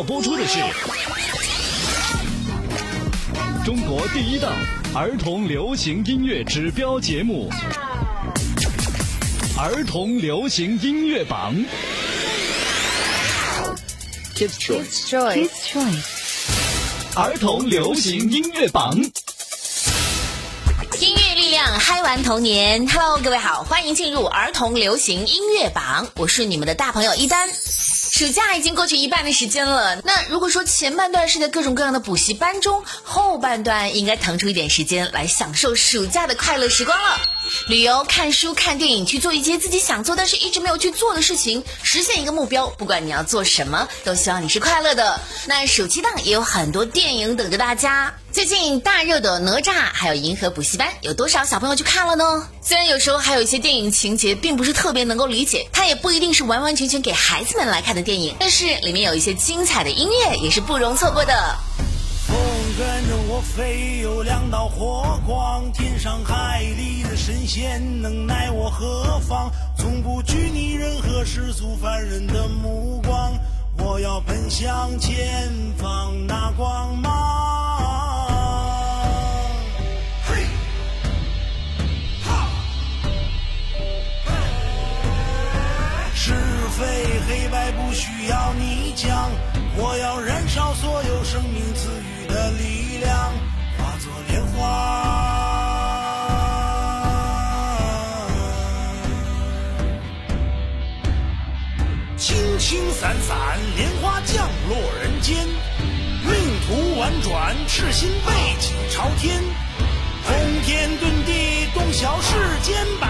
要播出的是中国第一档儿童流行音乐指标节目——儿童流行音乐榜。Kids Choice，Kids Choice，儿童流行音乐榜。音乐力量嗨玩童年。Hello，各位好，欢迎进入儿童流行音乐榜，我是你们的大朋友一丹。暑假已经过去一半的时间了，那如果说前半段是在各种各样的补习班中，后半段应该腾出一点时间来享受暑假的快乐时光了。旅游、看书、看电影，去做一些自己想做但是一直没有去做的事情，实现一个目标。不管你要做什么，都希望你是快乐的。那暑期档也有很多电影等着大家。最近大热的哪吒还有银河补习班，有多少小朋友去看了呢？虽然有时候还有一些电影情节并不是特别能够理解，它也不一定是完完全全给孩子们来看的电影，但是里面有一些精彩的音乐也是不容错过的。风跟着我飞，有两道火光，天上海仙能奈我何妨？从不拘泥任何世俗凡人的目光，我要奔向前方那光芒。嘿，哈，是非黑白不需要你讲，我要燃烧所有生命赐予的力量，化作莲花。轻轻散散，莲花降落人间，命途婉转，赤心背脊朝天，通天遁地，洞晓世间百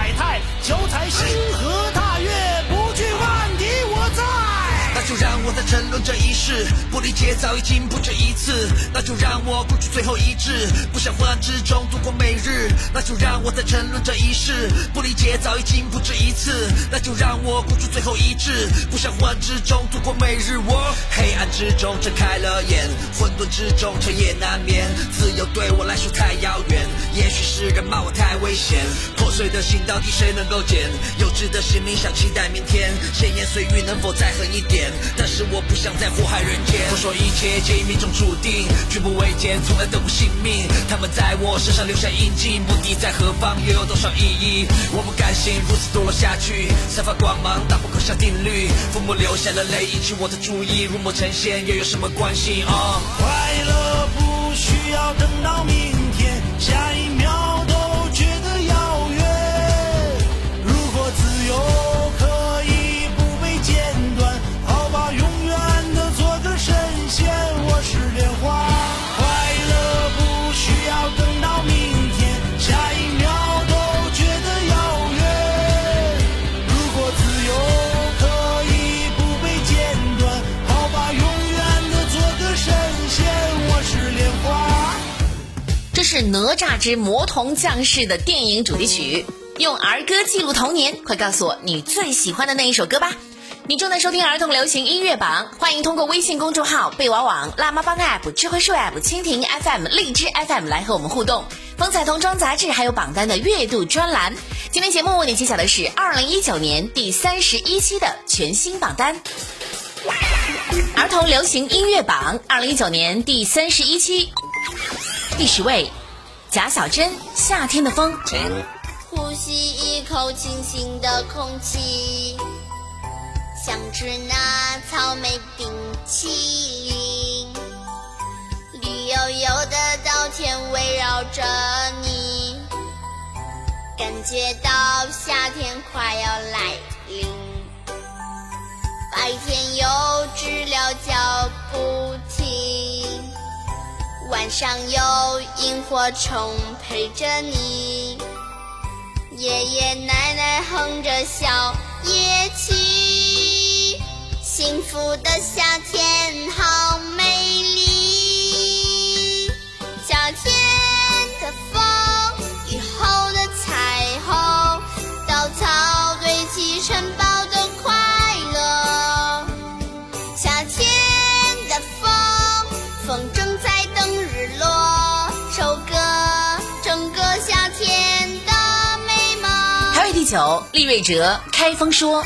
这一世，不理解早已经不止一次。那就让我孤注最后一掷，不想昏暗之中度过每日。那就让我再沉沦这一世，不理解早已经不止一次。那就让我孤注最后一掷，不想昏暗之中度过每日。我黑暗之中睁开了眼，混沌之中彻夜难眠。自由对我来说太遥远，也许是人骂我太危险。破碎的心到底谁能够捡？幼稚的心灵想期待明天，闲言碎语能否再狠一点？但是我不想再祸害人间。我说一切皆已命中注定，举步维艰，从来都不信命。他们在我身上留下印记，目的在何方，又有多少意义？我不甘心如此堕落下去，散发光芒，打破可笑定律。父母流下的泪引起我的注意，入魔成仙又有什么关系啊？快乐不需要等到明天，下一哪吒之魔童降世》的电影主题曲，用儿歌记录童年。快告诉我你最喜欢的那一首歌吧！你正在收听儿童流行音乐榜，欢迎通过微信公众号、贝娃网、辣妈帮 App、智慧树 App、蜻蜓 FM、荔枝 FM 来和我们互动。风采童装杂志还有榜单的月度专栏。今天节目为你揭晓的是二零一九年第三十一期的全新榜单。儿童流行音乐榜二零一九年第三十一期，第十位，贾小珍《夏天的风》。呼吸一口清新的空气，想吃那草莓冰淇淋，绿油油的稻田围绕着你，感觉到夏天快要来临。白天有知了叫不停，晚上有萤火虫陪着你爷爷奶奶哼着小夜曲幸福的夏天好美。九，利瑞哲开封说。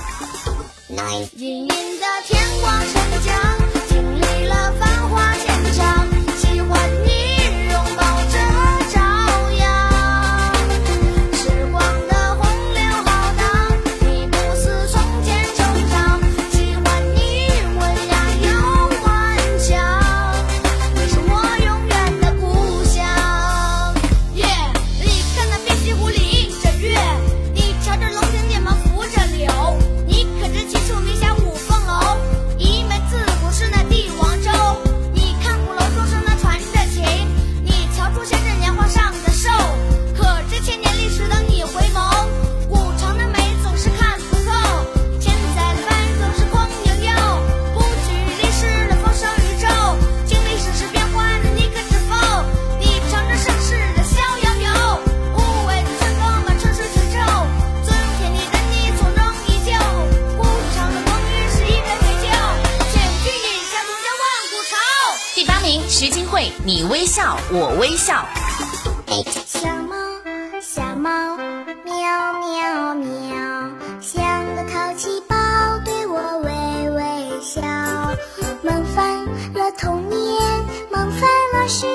你微笑我微笑。小猫小猫喵喵喵像个淘气包对我微微笑萌翻了童年萌翻了世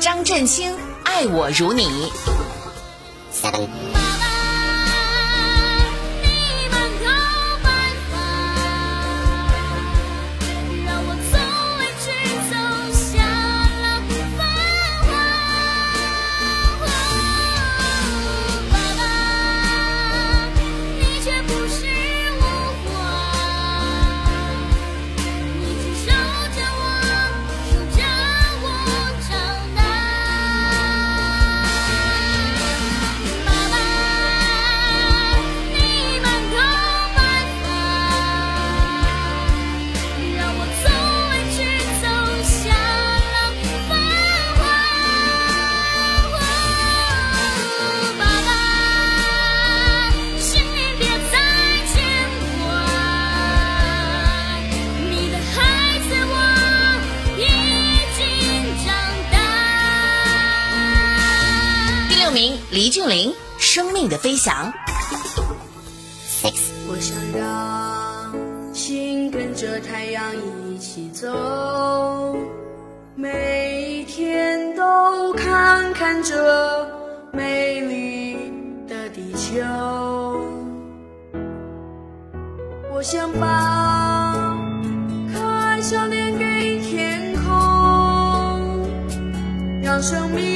张振兴爱我如你。飞翔。我想让心跟着太阳一起走，每一天都看看这美丽的地球。我想把可爱笑脸给天空，让生命。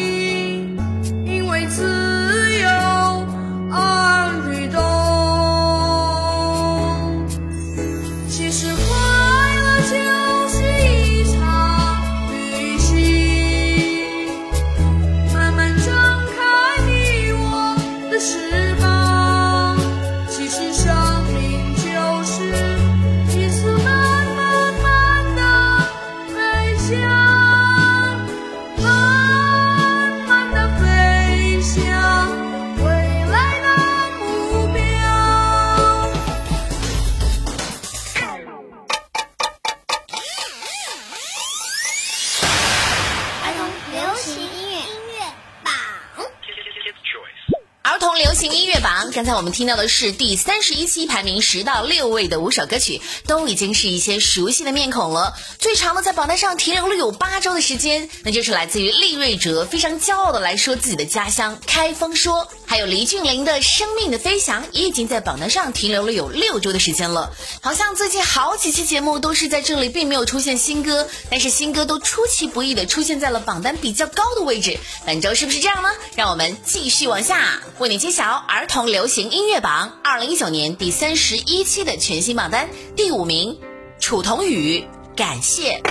刚才我们听到的是第三十一期排名十到六位的五首歌曲，都已经是一些熟悉的面孔了。最长的在榜单上停留了有八周的时间，那就是来自于厉瑞哲非常骄傲的来说自己的家乡开封说，还有黎俊林的《生命的飞翔》也已经在榜单上停留了有六周的时间了。好像最近好几期节目都是在这里，并没有出现新歌，但是新歌都出其不意的出现在了榜单比较高的位置。本周是不是这样呢？让我们继续往下，为你揭晓儿童流流行音乐榜二零一九年第三十一期的全新榜单。第五名，楚童宇，感谢。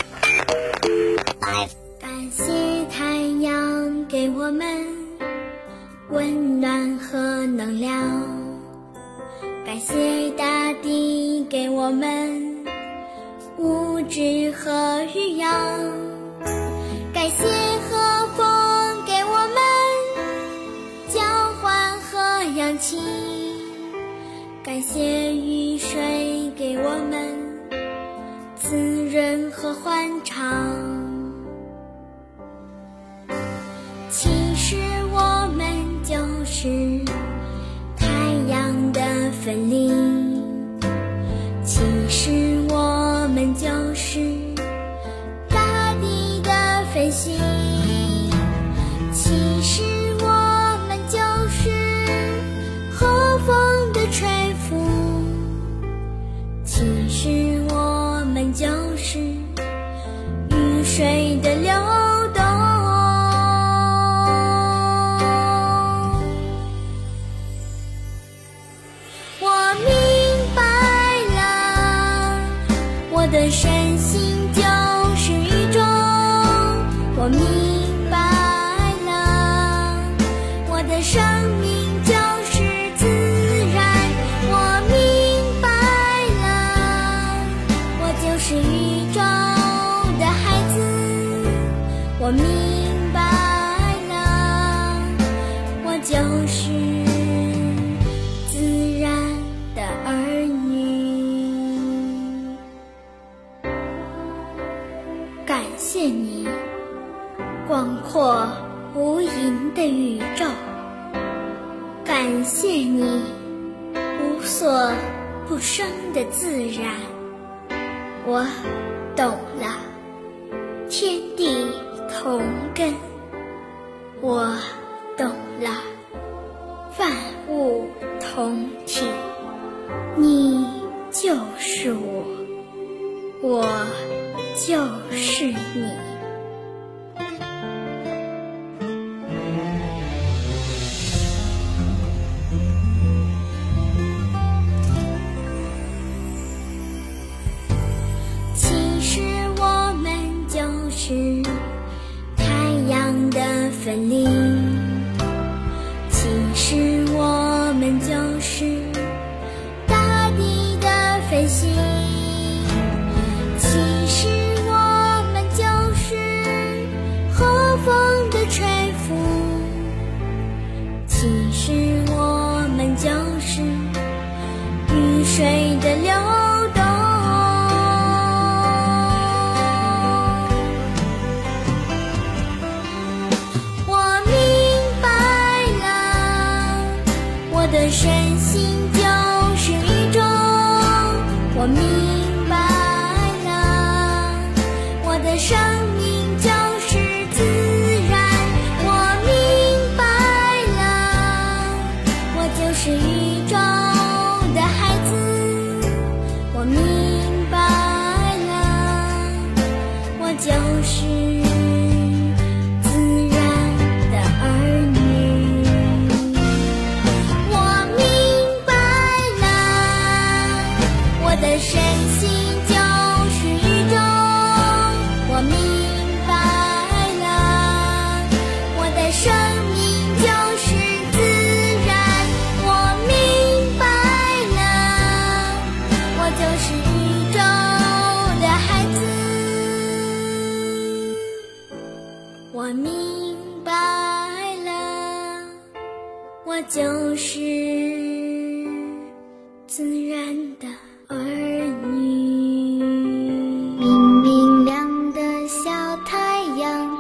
感谢太阳给我们温暖和能量，感谢大地给我们物质和育养，感谢和风情，感谢雨水给我们滋润和欢畅。的山你，广阔无垠的宇宙；感谢你，无所不生的自然。我懂了，天地同根。我懂了，万物同体。你就是我，我就是你我的身心就是宇宙。我明我就是自然的儿女。明明亮的小太阳，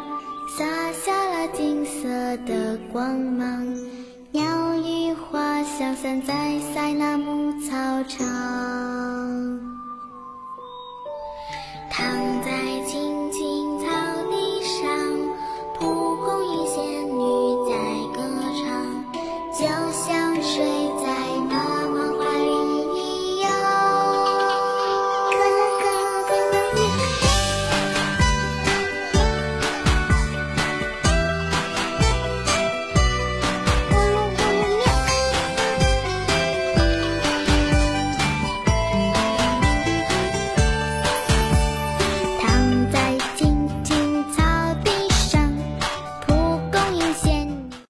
洒下了金色的光芒，鸟语花香散在就像